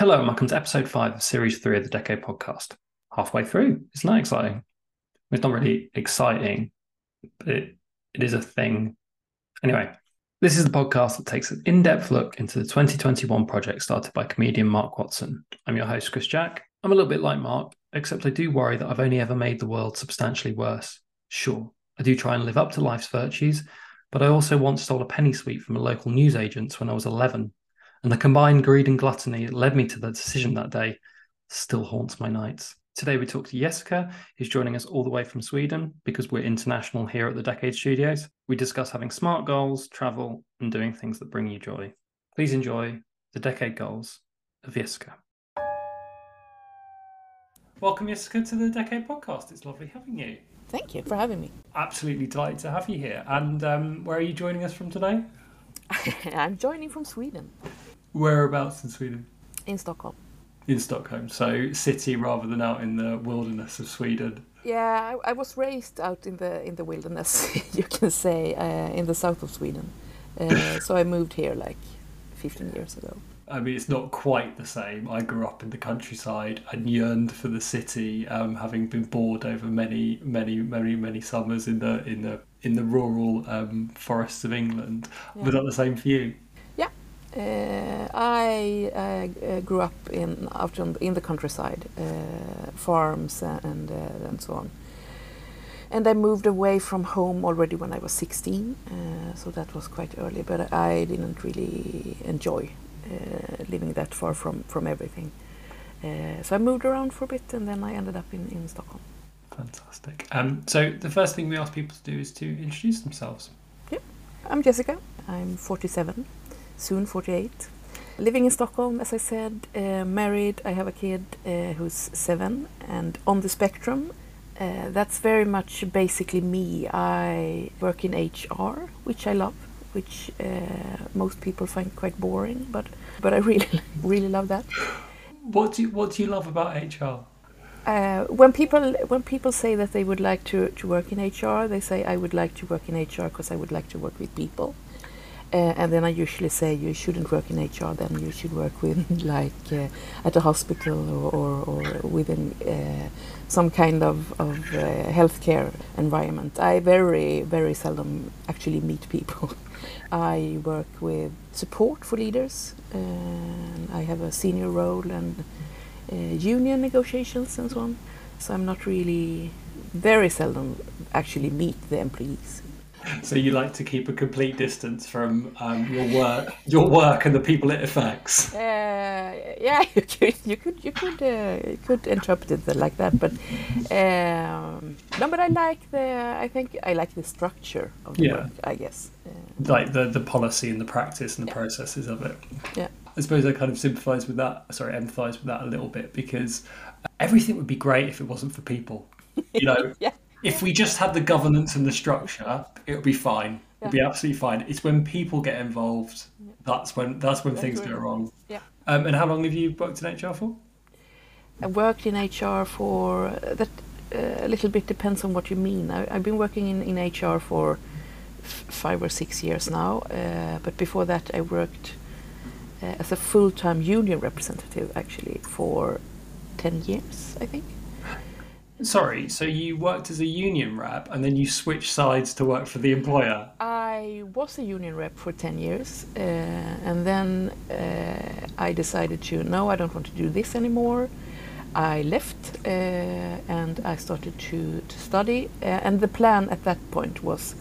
Hello, and welcome to episode five of series three of the Decade podcast. Halfway through, it's not that exciting. It's not really exciting, but it, it is a thing. Anyway, this is the podcast that takes an in depth look into the 2021 project started by comedian Mark Watson. I'm your host, Chris Jack. I'm a little bit like Mark, except I do worry that I've only ever made the world substantially worse. Sure, I do try and live up to life's virtues, but I also once stole a penny sweep from a local newsagent when I was 11 and the combined greed and gluttony that led me to the decision that day still haunts my nights. Today we talk to Jessica, who's joining us all the way from Sweden because we're international here at the Decade Studios. We discuss having smart goals, travel, and doing things that bring you joy. Please enjoy the Decade Goals of Jessica. Welcome, Jessica, to the Decade Podcast. It's lovely having you. Thank you for having me. Absolutely delighted to have you here. And um, where are you joining us from today? I'm joining from Sweden. Whereabouts in Sweden? In Stockholm. In Stockholm, so city rather than out in the wilderness of Sweden. Yeah, I, I was raised out in the in the wilderness, you can say, uh, in the south of Sweden. Uh, so I moved here like 15 years ago. I mean, it's not quite the same. I grew up in the countryside and yearned for the city, um, having been bored over many, many, many, many summers in the in the in the rural um, forests of England. Yeah. Was that the same for you? Uh, I uh, grew up in out in the countryside, uh, farms and uh, and so on. And I moved away from home already when I was 16, uh, so that was quite early. But I didn't really enjoy uh, living that far from from everything. so I moved around for a bit, and then I ended up in in Stockholm. Fantastic. Um, so the first thing we ask people to do is to introduce themselves. Yeah, I'm Jessica. I'm 47 soon 48. Living in Stockholm, as I said, uh, married. I have a kid uh, who's seven and on the spectrum. Uh, that's very much basically me. I work in HR, which I love, which uh, most people find quite boring, but but I really really love that. What do you, what do you love about HR? Uh, when people when people say that they would like to, to work in HR, they say I would like to work in HR because I would like to work with people. Uh, and then I usually say you shouldn't work in HR. Then you should work with like uh, at a hospital or or, or within uh, some kind of of healthcare environment. I very very seldom actually meet people. I work with support for leaders. I have a senior role and union negotiations and so on. So I'm not really very seldom actually meet the employees. So you like to keep a complete distance from um, your work, your work, and the people it affects. Uh, yeah, you could, you could, you could, uh, you could interpret it like that. But um, no, but I like the. I think I like the structure of the yeah. work. I guess. Uh, like the the policy and the practice and the yeah. processes of it. Yeah. I suppose I kind of sympathise with that. Sorry, empathise with that a little bit because everything would be great if it wasn't for people. You know. yeah if we just had the governance and the structure, it would be fine. Yeah. It'd be absolutely fine. It's when people get involved that's when that's when that's things go wrong. Yeah. Um, and how long have you worked in HR for? I worked in HR for uh, that. Uh, a little bit depends on what you mean. I, have been working in, in HR for f- five or six years now, uh, but before that I worked uh, as a full-time union representative actually for ten years, I think. Sorry, so you worked as a union rep and then you switched sides to work for the employer? I was a union rep for 10 years uh, and then uh, I decided to, no, I don't want to do this anymore. I left uh, and I started to, to study. Uh, and the plan at that point was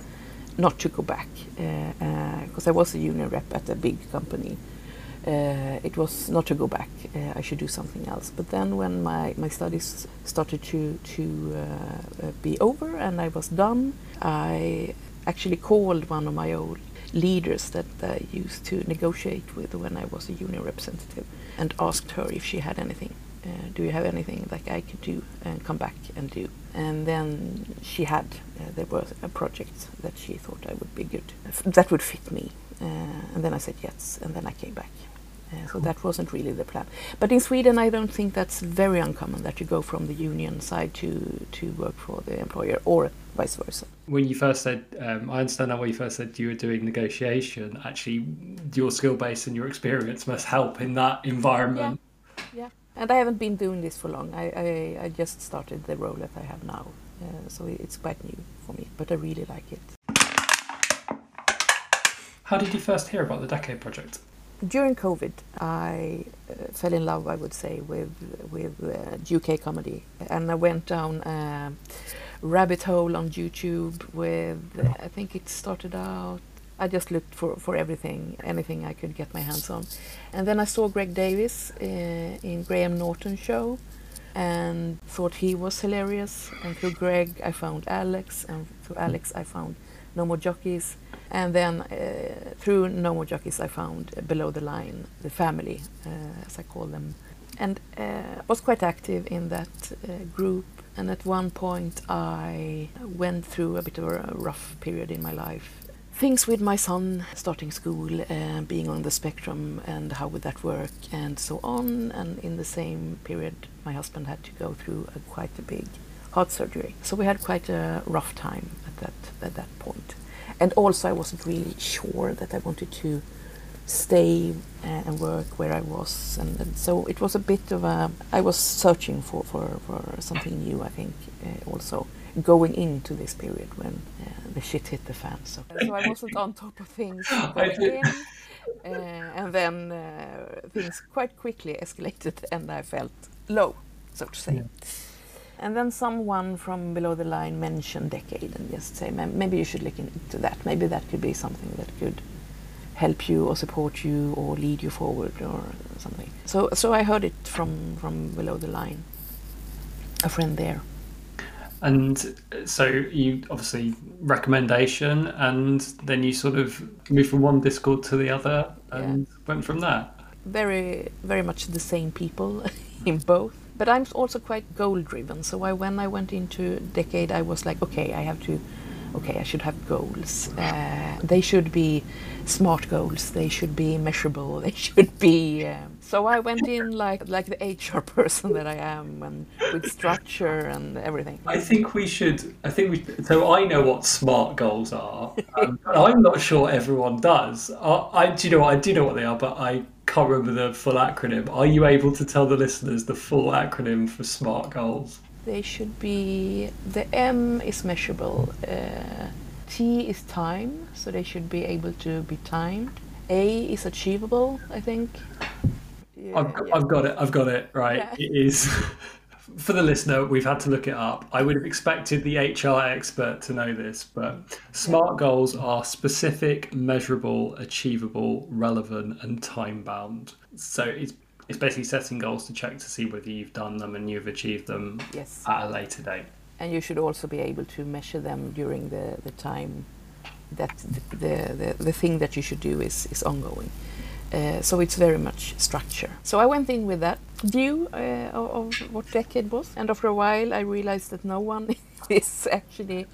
not to go back because uh, uh, I was a union rep at a big company uh, it was not to go back. Uh, I should do something else. But then, when my, my studies started to to uh, uh, be over and I was done, I actually called one of my old leaders that I used to negotiate with when I was a union representative and asked her if she had anything. Uh, do you have anything that I could do and come back and do? And then she had. Uh, there was a project that she thought I would be good. that would fit me. and then I said yes, and then I came back. Uh, so that wasn't really the plan. But in Sweden, I don't think that's very uncommon that you go from the union side to, to work for the employer or vice versa. When you first said, um, I understand now when you first said you were doing negotiation, actually your skill base and your experience must help in that environment. Yeah, and I haven't been doing this for long. I, I, I just started the role that I have now, uh, so it's quite new for me, but I really like it. How did you first hear about the Decade Project? During COVID, I uh, fell in love, I would say, with with uh, UK comedy, and I went down a rabbit hole on YouTube with. I think it started out. I just looked for, for everything, anything I could get my hands on, and then I saw Greg Davies uh, in Graham Norton show, and thought he was hilarious. And through Greg, I found Alex, and through Alex, I found No More Jockeys and then uh, through No More Jockeys, I found Below the Line, the family, uh, as I call them, and uh, was quite active in that group. And at one point, I went through a bit of a rough period in my life. Things with my son starting school, being on the spectrum, and how would that work, and so on. And in the same period, my husband had to go through a, quite a big heart surgery. So we had quite a rough time at that at that point and also I wasn't really sure that I wanted to stay uh, and work where I was, and, and, so it was a bit of a. I was searching for for, for something new. I think uh, also going into this period when uh, the shit hit the fan. So, so I wasn't on top of things in, uh, and then uh, things quite quickly escalated, and I felt low, so to say. Yeah. And then someone from below the line mentioned decade and just say, maybe you should look into that. Maybe that could be something that could help you or support you or lead you forward or something. So, so I heard it from, from below the line, a friend there. And uh, so you obviously recommendation, and then you sort of moved from one Discord to the other, and yeah. went from there. Very, very much the same people in both but I'm also quite goal driven. So I, when I went into decade, I was like, okay, I have to, okay, I should have goals. Uh, they should be smart goals. They should be measurable. They should be. Um, so I went in like like the HR person that I am, and with structure and everything. I think we should. I think we. So I know what smart goals are. Um, I'm not sure everyone does. I, I do know I do know what they are, but I can't remember the full acronym. Are you able to tell the listeners the full acronym for SMART goals? They should be the M is measurable, uh, T is time, so they should be able to be timed. A is achievable, I think. Yeah, I've, yeah. I've, got it. I've got it. Right. Yeah. It is. for the listener, we've had to look it up. I would have expected the HR expert to know this, but SMART goals are specific, measurable, achievable, relevant, and time bound. So it's it's basically setting goals to check to see whether you've done them and you've achieved them yes. at a later date. And you should also be able to measure them during the, the time that the, the, the, the thing that you should do is, is ongoing. Uh, so it's very much structure. So I went in with that view uh, of, what decade was, and after a while I realized that no one is actually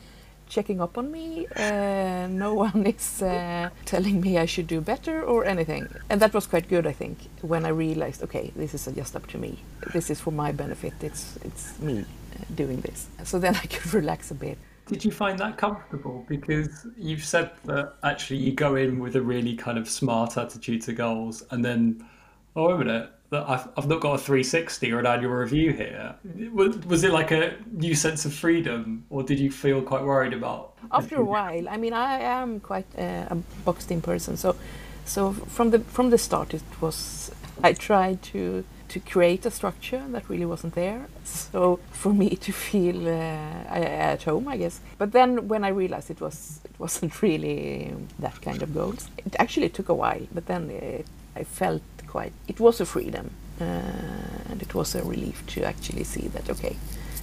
checking up on me. Uh, no one is uh, telling me I should do better or anything, and that was quite good, I think, when I realized, okay, this is just up to me. This is for my benefit. It's it's me doing this. So then I could relax a bit. Did you find that comfortable? Because you've said that actually you go in with a really kind of smart attitude to goals, and then, oh, wait a minute, that I've, I've not got a 360 or an annual review here. Was, it like a new sense of freedom, or did you feel quite worried about? After a while, I mean, I am quite a boxed-in person, so so from the from the start, it was I tried to to create a structure that really wasn't there. So for me to feel uh, at home, I guess. But then when I realized it was it wasn't really that kind of goals, it actually took a while. But then it, I felt quite. It was a freedom, uh, and it was a relief to actually see that okay,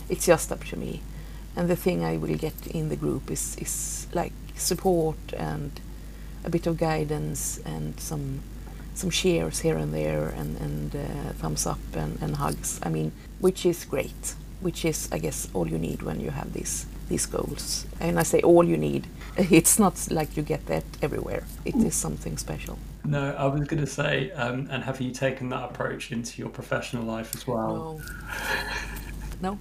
it's just up to me, and the thing I will get in the group is is like support and a bit of guidance and some some cheers here and there and, and uh, thumbs up and, and hugs. I mean, which is great, which is, I guess, all you need when you have these these goals. And I say all you need. It's not like you get that everywhere. It is something special. No, I was going to say, um, and have you taken that approach into your professional life as well? No. no.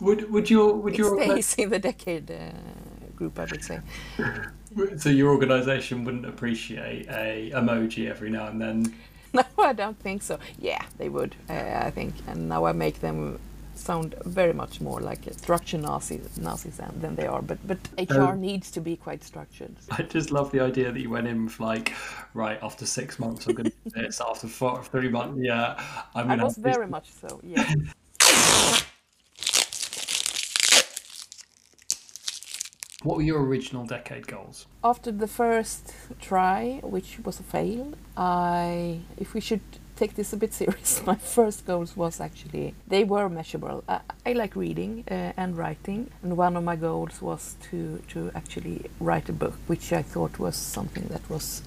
Would would your would it your stays in the decade uh, group? I would say. So your organisation wouldn't appreciate a emoji every now and then no, I don't think so. Yeah, they would. Uh, I think, and now I make them sound very much more like a structure Nazis, Nazis than, than they are. But but HR Um, needs to be quite structured. I just love the idea that you went in with like, right after six months I'm going to do this. After four, three months, yeah, I'm going to. was very much so. Yeah. What were your original decade goals? After the first try, which was a fail, I, if we should take this a bit serious, my first goals was actually they were measurable. I, I like reading uh, and writing, and one of my goals was to to actually write a book, which I thought was something that was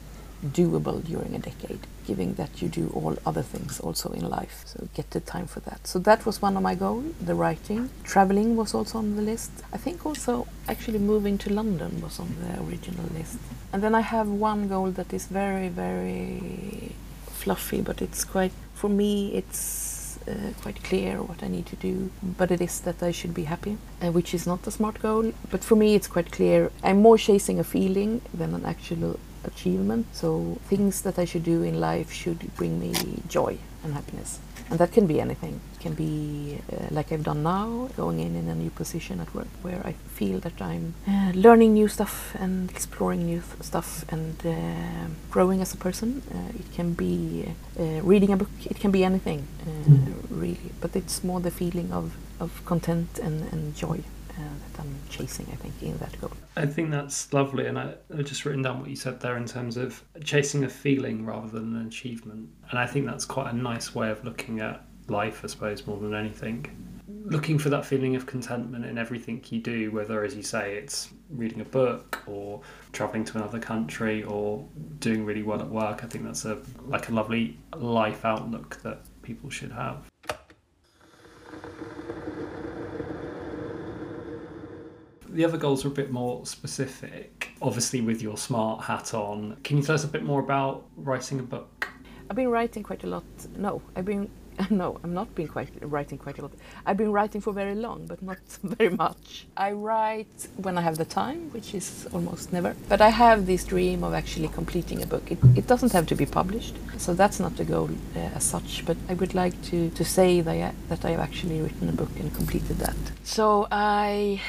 doable during a decade, given that you do all other things also in life. So get the time for that. So that was one of my goals, the writing. Traveling was also on the list. I think also actually moving to London was on the original list. And then I have one goal that is very, very fluffy, but it's quite, for me, it's uh, quite clear what I need to do. But it is that I should be happy, uh, which is not a smart goal. But for me, it's quite clear. I'm more chasing a feeling than an actual achievement. So things that I should do in life should bring me joy and happiness. And that can be anything. It can be uh, like I've done now, going in in a new position at work where I feel that I'm uh, learning new stuff and exploring new th- stuff and uh, growing as a person. Uh, it can be uh, reading a book. It can be anything, uh, really. But it's more the feeling of, of content and, and joy Uh, that I'm chasing, I think, in that goal. I think that's lovely, and I, I've just written down what you said there in terms of chasing a feeling rather than an achievement. And I think that's quite a nice way of looking at life, I suppose, more than anything. Looking for that feeling of contentment in everything you do, whether, as you say, it's reading a book or traveling to another country or doing really well at work. I think that's a like a lovely life outlook that people should have. The other goals are a bit more specific, obviously with your smart hat on. Can you tell us a bit more about writing a book? I've been writing quite a lot. No, I've been no, I'm not been quite writing quite a lot. I've been writing for very long, but not very much. I write when I have the time, which is almost never. But I have this dream of actually completing a book. It, it doesn't have to be published, so that's not the goal uh, as such. But I would like to, to say that I, that I have actually written a book and completed that. So I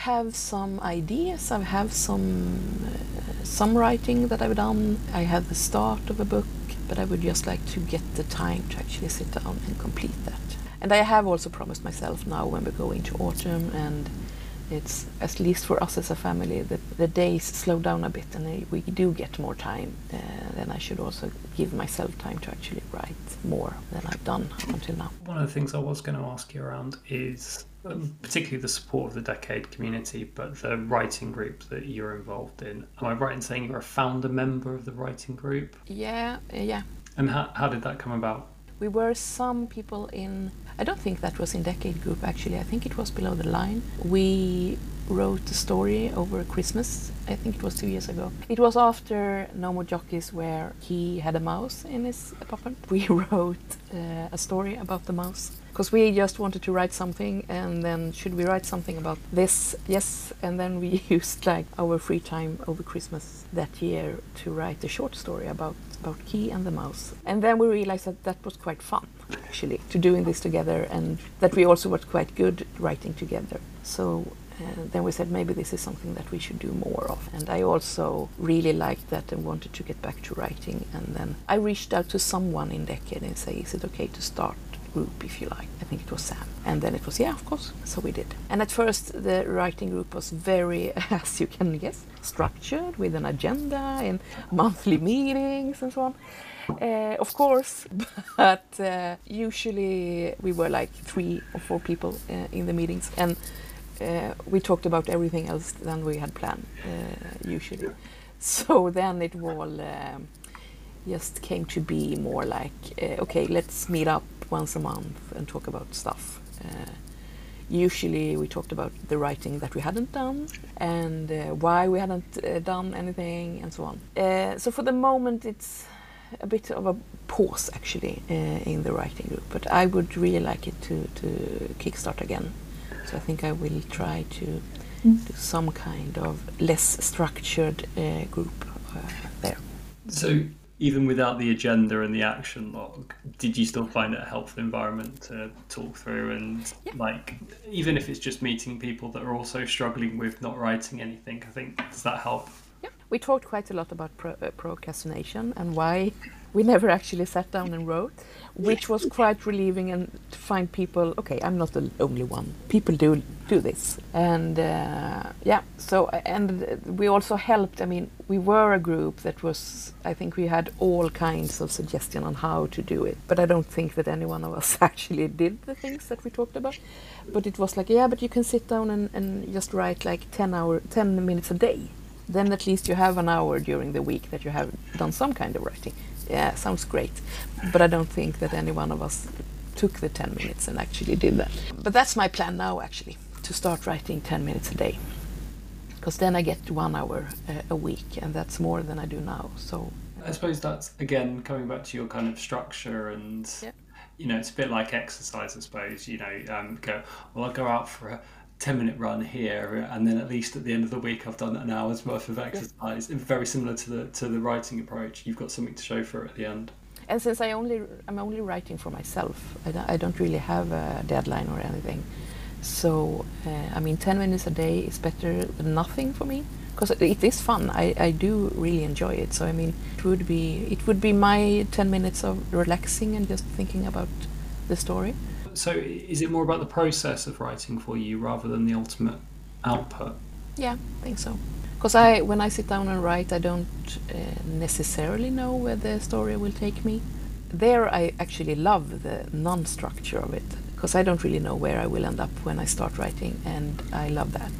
have some ideas. I have some uh, some writing that I've done. I have the start of a book, but I would just like to get the time to actually sit down and complete that. And I have also promised myself now when we go into autumn and it's at least for us as a family that the days slow down a bit and we do get more time uh, then i should also give myself time to actually write more than i've done until now One of the things I was going to ask you around is Um, particularly the support of the Decade community, but the writing group that you're involved in. Am I right in saying you're a founder member of the writing group? yeah yeah And how, how did that come about? We were some people in i don't think that was in decade group actually. I think it was below the line. We wrote a story over christmas. I think it was two years ago. It was after no more jockeys where he had a mouse in his apartment we wrote uh, a story about the mouse because we just wanted to write something and then should we write something about this? Yes. And then we used like our free time over christmas that year to write a short story about about key and the mouse. And then we realized that that was quite fun actually to doing this together and that we also were quite good writing together. So uh, then we said maybe this is something that we should do more of. And i also really liked that and wanted to get back to writing. And then i reached out to someone in decade and say is it okay to start group if you like. I think it was Sam. And then it was, yeah, of course. So we did. And at first, the writing group was very, as you can guess, structured with an agenda and monthly meetings and so on. Uh, of course, but uh, usually we were like three or four people uh, in the meetings, and uh, we talked about everything else than we had planned uh, usually. So then it all um, just came to be more like, uh, okay, let's meet up once a month and talk about stuff. Uh, usually we talked about the writing that we hadn't done and uh, why we hadn't done anything and so on. So for the moment it's a bit of a pause actually in the writing group, but I would really like it to, to kickstart again. So I think I will try to do some kind of less structured group there. So even without the agenda and the action log, did you still find it a helpful environment to talk through and Yeah. like even if it's just meeting people that are also struggling with not writing anything? I think does that help? Yeah, we talked quite a lot about pro- uh, procrastination and why we never actually sat down and wrote, which was quite relieving and to find people. Okay, I'm not the only one. People do do this, and uh, yeah. So and we also helped. I mean, we were a group that was. I think we had all kinds of suggestion on how to do it, but I don't think that any one of us actually did the things that we talked about. But it was like, yeah, but you can sit down and, and just write like ten hour, ten minutes a day then at least you have an hour during the week that you have done some kind of writing. Yeah, sounds great. But I don't think that any one of us took the 10 minutes and actually did that. But that's my plan now, actually, to start writing 10 minutes a day. Because then I get one hour uh, a week, and that's more than I do now. So, I suppose that's again coming back to your kind of structure and Yeah. you know it's a bit like exercise I suppose you know um, go well I'll go out for a 10 minute run here and then at least at the end of the week I've done an hour's worth of exercise very similar to the to the writing approach you've got something to show for it at the end and since I only I'm only writing for myself, I don't, I don't really have a deadline or anything. So, uh, I mean, 10 minutes a day is better than nothing for me because it is fun. I, I do really enjoy it. So, I mean, it would be it would be my 10 minutes of relaxing and just thinking about the story. So is it more about the process of writing for you rather than the ultimate output Yeah, I think so. Because I, when I sit down and write, I don't uh, necessarily know where the story will take me. There, I actually love the non-structure of it because I don't really know where I will end up when I start writing, and I love that.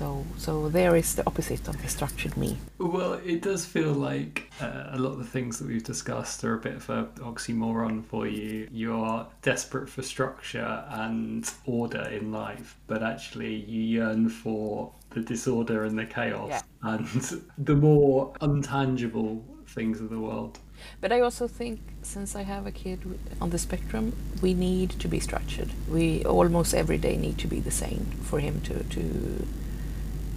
So, so there is the opposite of the structured me. Well, it does feel like uh, a lot of the things that we've discussed are a bit of a oxymoron for you. You're desperate for structure and order in life, but actually you yearn for the disorder and the chaos Yeah. and the more untangible things of the world. But I also think, since I have a kid on the spectrum, we need to be structured. We almost every day need to be the same for him to to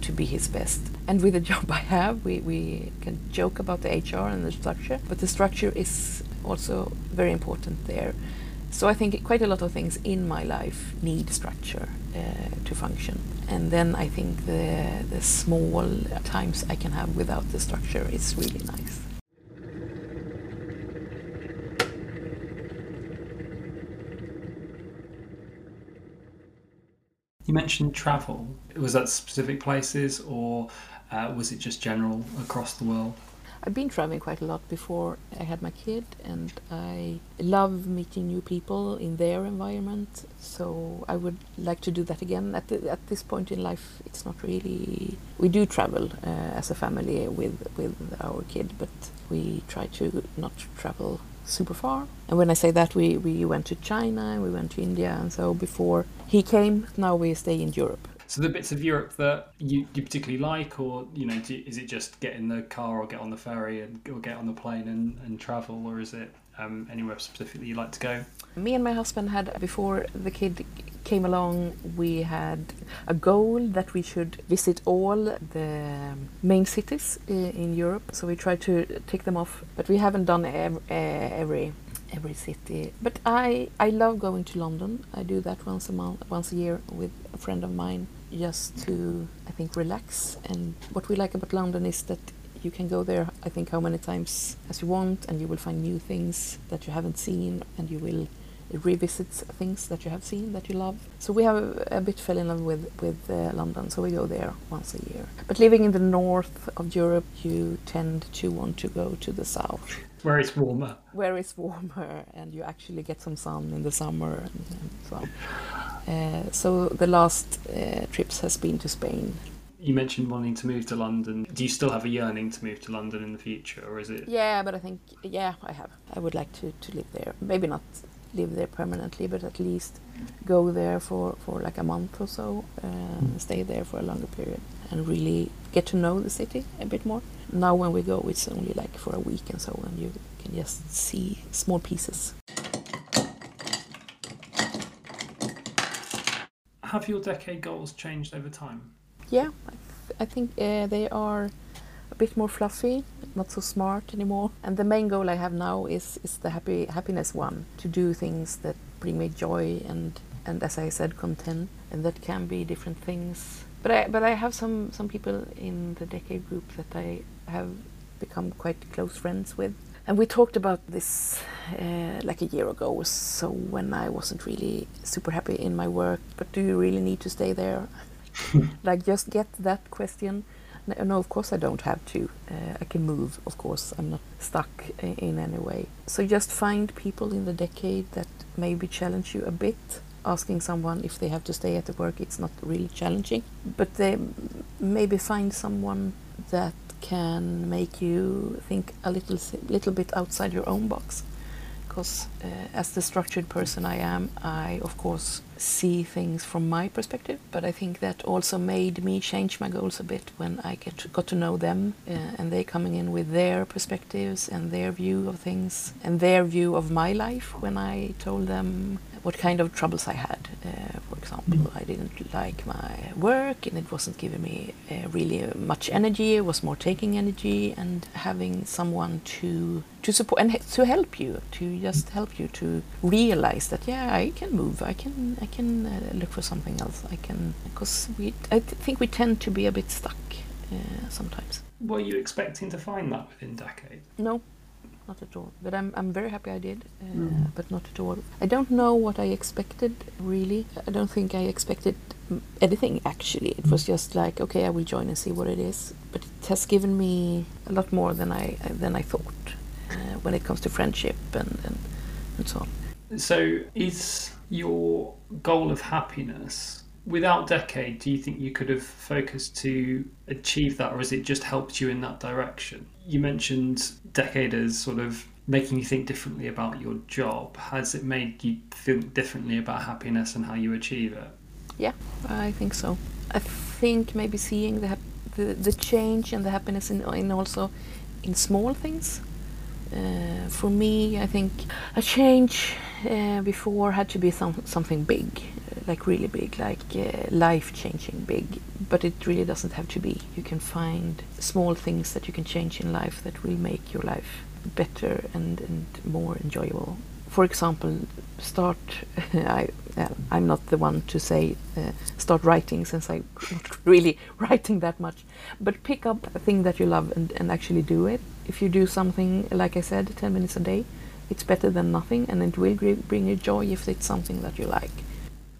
to be his best. And with the job I have, we, we can joke about the HR and the structure, but the structure is also very important there. So I think quite a lot of things in my life need structure uh, to function. And then I think the the small times I can have without the structure is really nice. You mentioned travel. Was that specific places or uh, was it just general across the world? I've been traveling quite a lot before I had my kid, and I love meeting new people in their environment. So I would like to do that again. At the, at this point in life, it's not really. We do travel uh, as a family with with our kid, but we try to not travel super far. And when I say that, we we went to China, we went to India, and so before he came, now we stay in Europe. So the bits of Europe that you, you particularly like, or you know, do, is it just get in the car or get on the ferry and or get on the plane and, and travel, or is it um, anywhere specifically you like to go? Me and my husband had, before the kid came along, we had a goal that we should visit all the main cities in Europe. So we tried to tick them off, but we haven't done ev- uh, every every city. But I I love going to London. I do that once a month, once a year with a friend of mine, just to I think relax. And what we like about London is that you can go there I think how many times as you want, and you will find new things that you haven't seen, and you will revisit things that you have seen that you love. So we have a, a bit fell in love with with uh, London, so we go there once a year. But living in the north of Europe, you tend to want to go to the south, Where it's warmer. where it's warmer and you actually get some sun in the summer and, and so. on. Uh, so the last uh, trips has been to Spain. You mentioned wanting to move to London. Do you still have a yearning to move to London in the future, or is it? Yeah, but I think yeah, I have. I would like to, to live there. Maybe not live there permanently, but at least go there for, for like a month or so, uh, and stay there for a longer period, and really get to know the city a bit more. Now when we go, it's only like for a week and so, and you can just see small pieces. Have your decade goals changed over time? Yeah, I, th- I think uh, they are a bit more fluffy, not so smart anymore. And the main goal I have now is is the happy happiness one to do things that bring me joy and and as I said, content, and that can be different things. But I but I have some some people in the decade group that I have become quite close friends with, and we talked about this uh, like a year ago or so when I wasn't really super happy in my work. But do you really need to stay there? like just get that question. No, of course I don't have to. Uh, I can move, of course. I'm not stuck in, in any way. So just find people in the decade that maybe challenge you a bit asking someone if they have to stay at the work it's not really challenging but they maybe find someone that can make you think a little little bit outside your own box because uh, as the structured person I am I of course see things from my perspective but I think that also made me change my goals a bit when I get got to know them uh, and they coming in with their perspectives and their view of things and their view of my life when I told them what kind of troubles I had. Uh, for example, mm. I didn't like my work and it wasn't giving me uh, really much energy. It was more taking energy and having someone to to support and to help you, to just help you to realize that yeah, I can move. I can I can uh, look for something else. I can because we I th- think we tend to be a bit stuck uh, sometimes. Were you expecting to find that within Decade? No, not at all. But I'm I'm very happy I did, uh, mm. but not at all. I don't know what I expected really. I don't think I expected anything actually. It was just like okay, I will join and see what it is. But it has given me a lot more than I than I thought uh, when it comes to friendship and, and and so on. So is your goal of happiness without decade do you think you could have focused to achieve that or has it just helped you in that direction? You mentioned decade as sort of making you think differently about your job. Has it made you think differently about happiness and how you achieve it? Yeah i think so. I think maybe seeing the the, the change and the happiness in, in also in small things uh, for me i think a change uh, before had to be some, something big like really big, like uh, life changing big. But it really doesn't have to be. You can find small things that you can change in life that will make your life better and, and more enjoyable. For example, start. I uh, I'm not the one to say uh, start writing since I'm not really writing that much. But pick up a thing that you love and, and actually do it. If you do something, like I said, 10 minutes a day, it's better than nothing and it will bring you joy if it's something that you like.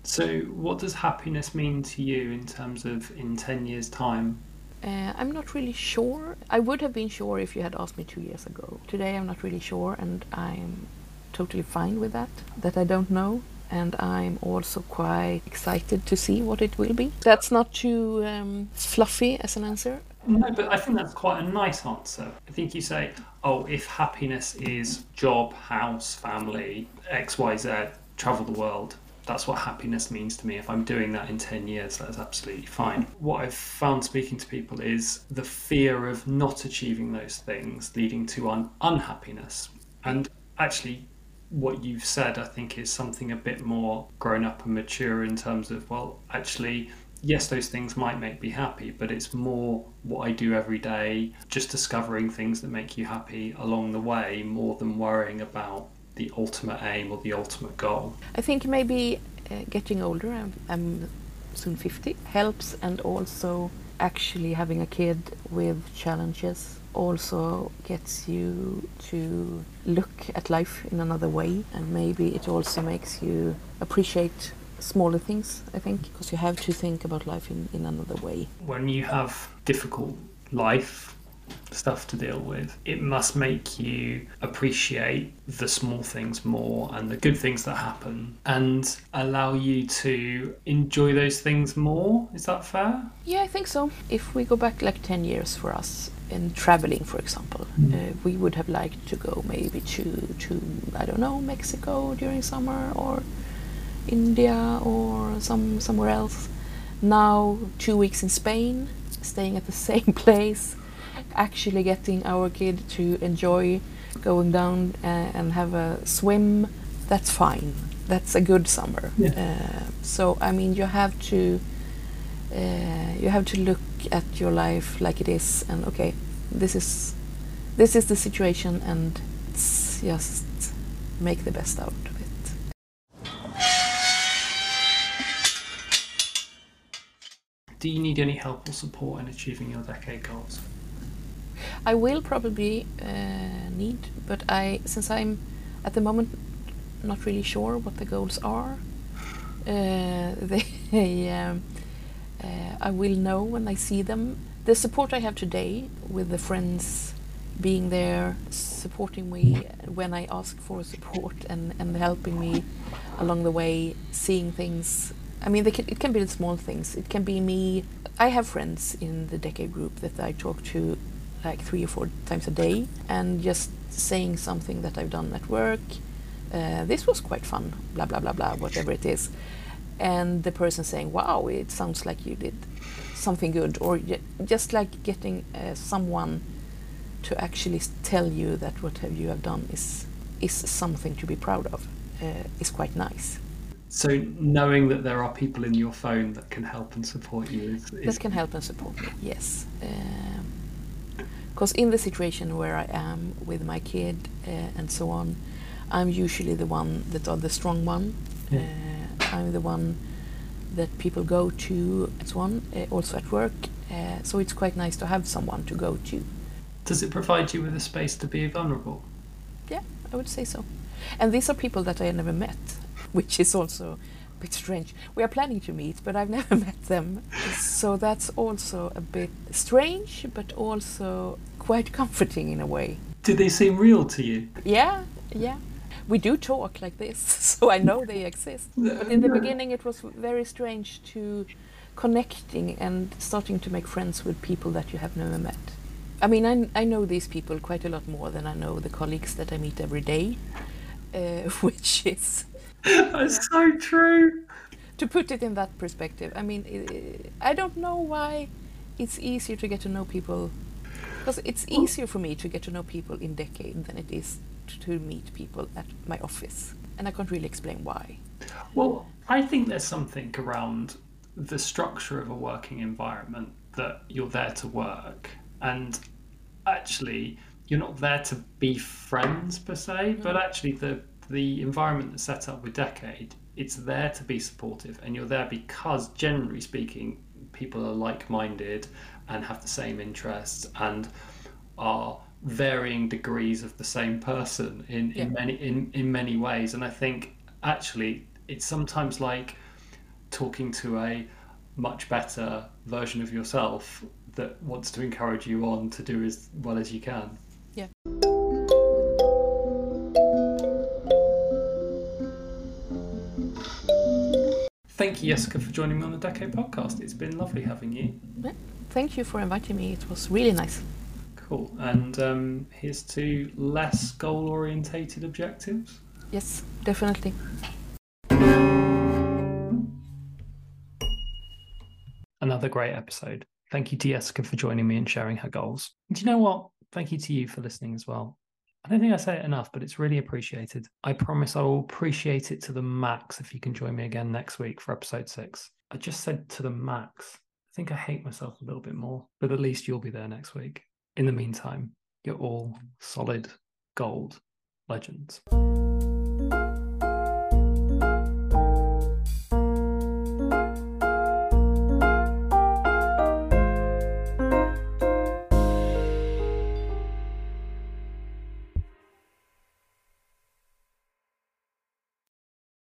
So, what does happiness mean to you in terms of in 10 years' time? Uh, I'm not really sure. I would have been sure if you had asked me two years ago. Today, I'm not really sure, and I'm totally fine with that, that I don't know. And I'm also quite excited to see what it will be. That's not too um, fluffy as an answer. No, but I think that's quite a nice answer. I think you say, oh, if happiness is job, house, family, X, Y, Z, travel the world, that's what happiness means to me. If I'm doing that in 10 years, that's absolutely fine. What I've found speaking to people is the fear of not achieving those things leading to un- unhappiness. And actually, what you've said, I think, is something a bit more grown up and mature in terms of, well, actually, yes, those things might make me happy, but it's more what I do every day, just discovering things that make you happy along the way more than worrying about the ultimate aim or the ultimate goal? I think maybe uh, getting older, I'm, I'm soon 50, helps, and also actually having a kid with challenges also gets you to look at life in another way, and maybe it also makes you appreciate smaller things, I think, because you have to think about life in, in another way. When you have difficult life stuff to deal with, it must make you appreciate the small things more and the good things that happen and allow you to enjoy those things more. Is that fair? Yeah, I think so. If we go back like 10 years for us, in traveling, for example, mm. uh, we would have liked to go maybe to to I don't know Mexico during summer or India or some somewhere else. Now two weeks in Spain, staying at the same place, actually getting our kid to enjoy going down uh, and have a swim, that's fine. That's a good summer. Yeah. Uh, so I mean, you have to uh, you have to look at your life like it is, and okay, this is this is the situation, and just make the best out of it. Do you need any help or support in achieving your decade goals? I will probably uh, need, but I since I'm at the moment not really sure what the goals are. Uh, they, um, uh, I will know when I see them. The support I have today with the friends being there, supporting me when I ask for support and, and helping me along the way, seeing things. I mean, can, it can be the small things. It can be me. I have friends in the Decade group that I talk to like three or four times a day and just saying something that I've done at work. Uh, this was quite fun, blah, blah, blah, blah, whatever it is. And the person saying, wow, it sounds like you did something good. Or just like getting uh, someone to actually tell you that what have you have done is, is something to be proud of uh, is quite nice. So knowing that there are people in your phone that can help and support you is, is that can help and support me. Yes. Um, because in the situation where I am with my kid uh, and so on, I'm usually the one that are the strong one. Yeah. Uh, I'm the one that people go to and so on, uh, also at work. Uh, so it's quite nice to have someone to go to. Does it provide you with a space to be vulnerable? Yeah, I would say so. And these are people that I never met, which is also a bit strange. We are planning to meet, but I've never met them. So that's also a bit strange, but also quite comforting in a way. Do they seem real to you? Yeah, yeah. We do talk like this, so I know they exist. But in the beginning, it was very strange to connecting and starting to make friends with people that you have never met. I mean, I, I know these people quite a lot more than I know the colleagues that I meet every day, uh, which is. That's so true. To put it in that perspective, I mean, I don't know why it's easier to get to know people because it's easier for me to get to know people in Decade than it is to, meet people at my office. And I can't really explain why. Well, I think there's something around the structure of a working environment that you're there to work. And actually, you're not there to be friends per se, but mm. actually, the, the environment that's set up with Decade, it's there to be supportive. And you're there because, generally speaking, people are like minded and have the same interests and are varying degrees of the same person in, yeah. in many in, in many ways. And i think actually it's sometimes like talking to a much better version of yourself that wants to encourage you on to do as well as you can. Yeah Thank you, Jessica, for joining me on the Decade podcast. It's been lovely having you. Yeah, thank you for inviting me. It was really nice. Cool. And um, here's to less goal orientated objectives. Yes, definitely. Another great episode. Thank you to Jessica for joining me and sharing her goals. And do you know what? Thank you to you for listening as well. I don't think I say it enough, but it's really appreciated. I promise I will appreciate it to the max if you can join me again next week for episode six. I just said to the max. I think I hate myself a little bit more, but at least you'll be there next week. In the meantime, you're all solid gold legends.